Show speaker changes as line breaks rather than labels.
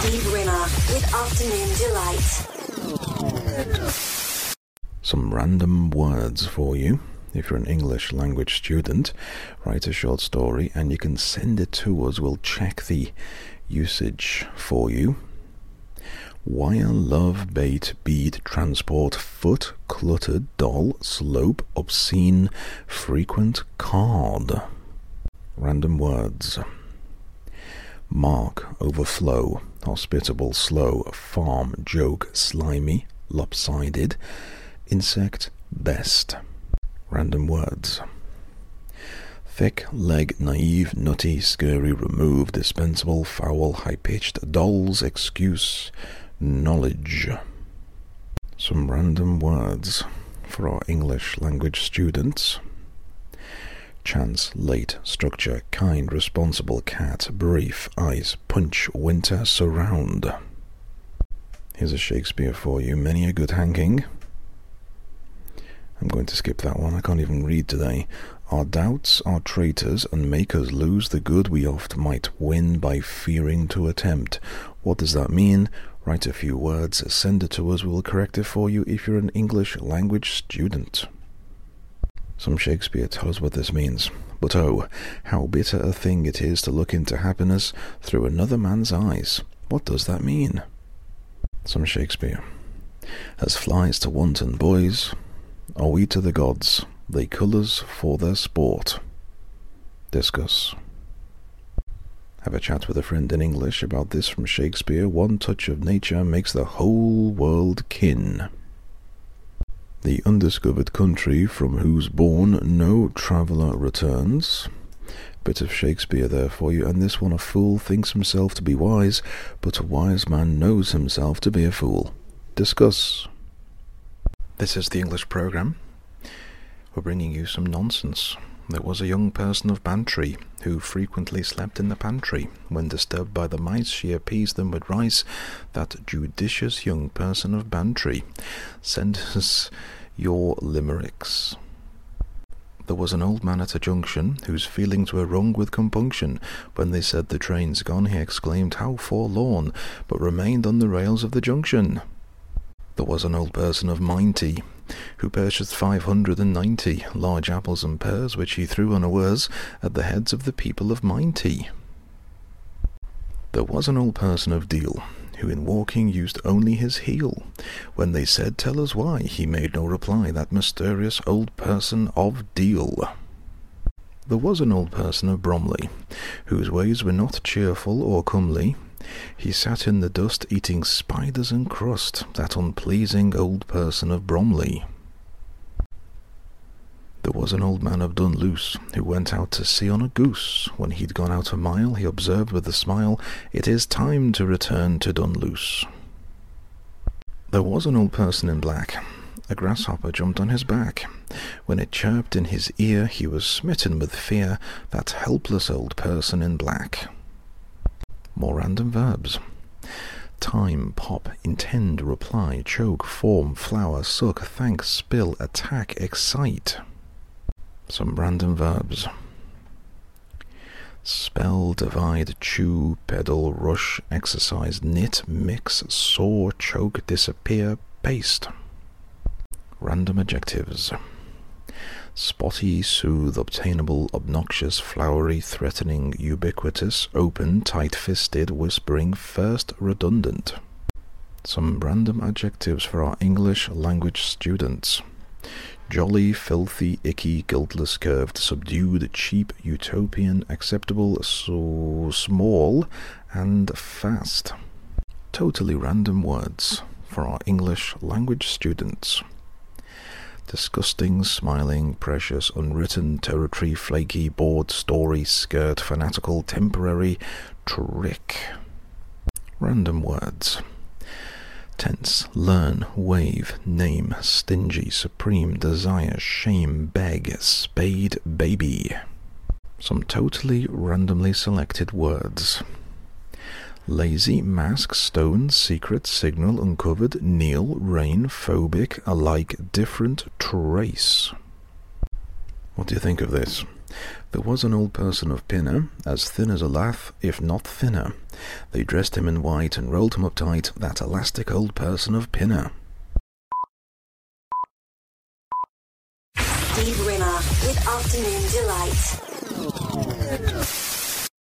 Steve Rimmer with Afternoon Delight.
Some random words for you. If you're an English language student, write a short story and you can send it to us. We'll check the usage for you. Wire, love, bait, bead, transport, foot, cluttered, doll, slope, obscene, frequent, card. Random words. Mark, overflow, hospitable, slow, farm, joke, slimy, lopsided, insect, best. Random words. Thick, leg, naive, nutty, scary, remove, dispensable, foul, high pitched, dolls, excuse, knowledge. Some random words for our English language students chance, late, structure, kind, responsible, cat, brief, ice, punch, winter, surround. Here's a Shakespeare for you. Many a good hanging. I'm going to skip that one. I can't even read today. Our doubts are traitors and make us lose the good we oft might win by fearing to attempt. What does that mean? Write a few words, send it to us, we will correct it for you if you're an English language student. Some Shakespeare tells what this means. But oh, how bitter a thing it is to look into happiness through another man's eyes. What does that mean? Some Shakespeare. As flies to wanton boys, are we to the gods, they colours for their sport. Discuss. Have a chat with a friend in English about this from Shakespeare. One touch of nature makes the whole world kin the undiscovered country from whose bourne no traveller returns. Bit of Shakespeare there for you, and this one a fool thinks himself to be wise, but a wise man knows himself to be a fool. Discuss. This is the English program. We're bringing you some nonsense. There was a young person of Bantry who frequently slept in the pantry. When disturbed by the mice, she appeased them with rice. That judicious young person of Bantry. Send us your limericks. There was an old man at a junction whose feelings were wrung with compunction. When they said the train's gone, he exclaimed, How forlorn! but remained on the rails of the junction. There was an old person of Minety who purchased five hundred and ninety large apples and pears, which he threw unawares at the heads of the people of Minety. There was an old person of Deal, who in walking used only his heel. When they said, Tell us why, he made no reply, that mysterious old person of Deal. There was an old person of Bromley, whose ways were not cheerful or comely, he sat in the dust eating spiders and crust, that unpleasing old person of Bromley. There was an old man of Dunluce who went out to sea on a goose. When he'd gone out a mile, he observed with a smile, It is time to return to Dunluce. There was an old person in black. A grasshopper jumped on his back. When it chirped in his ear, he was smitten with fear, that helpless old person in black. More random verbs. Time, pop, intend, reply, choke, form, flower, suck, thank, spill, attack, excite. Some random verbs. Spell, divide, chew, pedal, rush, exercise, knit, mix, saw, choke, disappear, paste. Random adjectives spotty, soothe, obtainable, obnoxious, flowery, threatening, ubiquitous, open, tight fisted, whispering, first, redundant. Some random adjectives for our English language students jolly, filthy, icky, guiltless, curved, subdued, cheap, utopian, acceptable, so small, and fast. Totally random words for our English language students disgusting, smiling, precious, unwritten, territory, flaky, bored, story, skirt, fanatical, temporary, trick. Random words. Tense, learn, wave, name, stingy, supreme, desire, shame, beg, spade, baby. Some totally randomly selected words. Lazy, mask, stone, secret, signal, uncovered, kneel, rain, phobic, alike, different, trace. What do you think of this? There was an old person of Pinner, as thin as a lath, if not thinner. They dressed him in white and rolled him up tight, that elastic old person of Pinner.
Steve Rimmer with Afternoon Delight.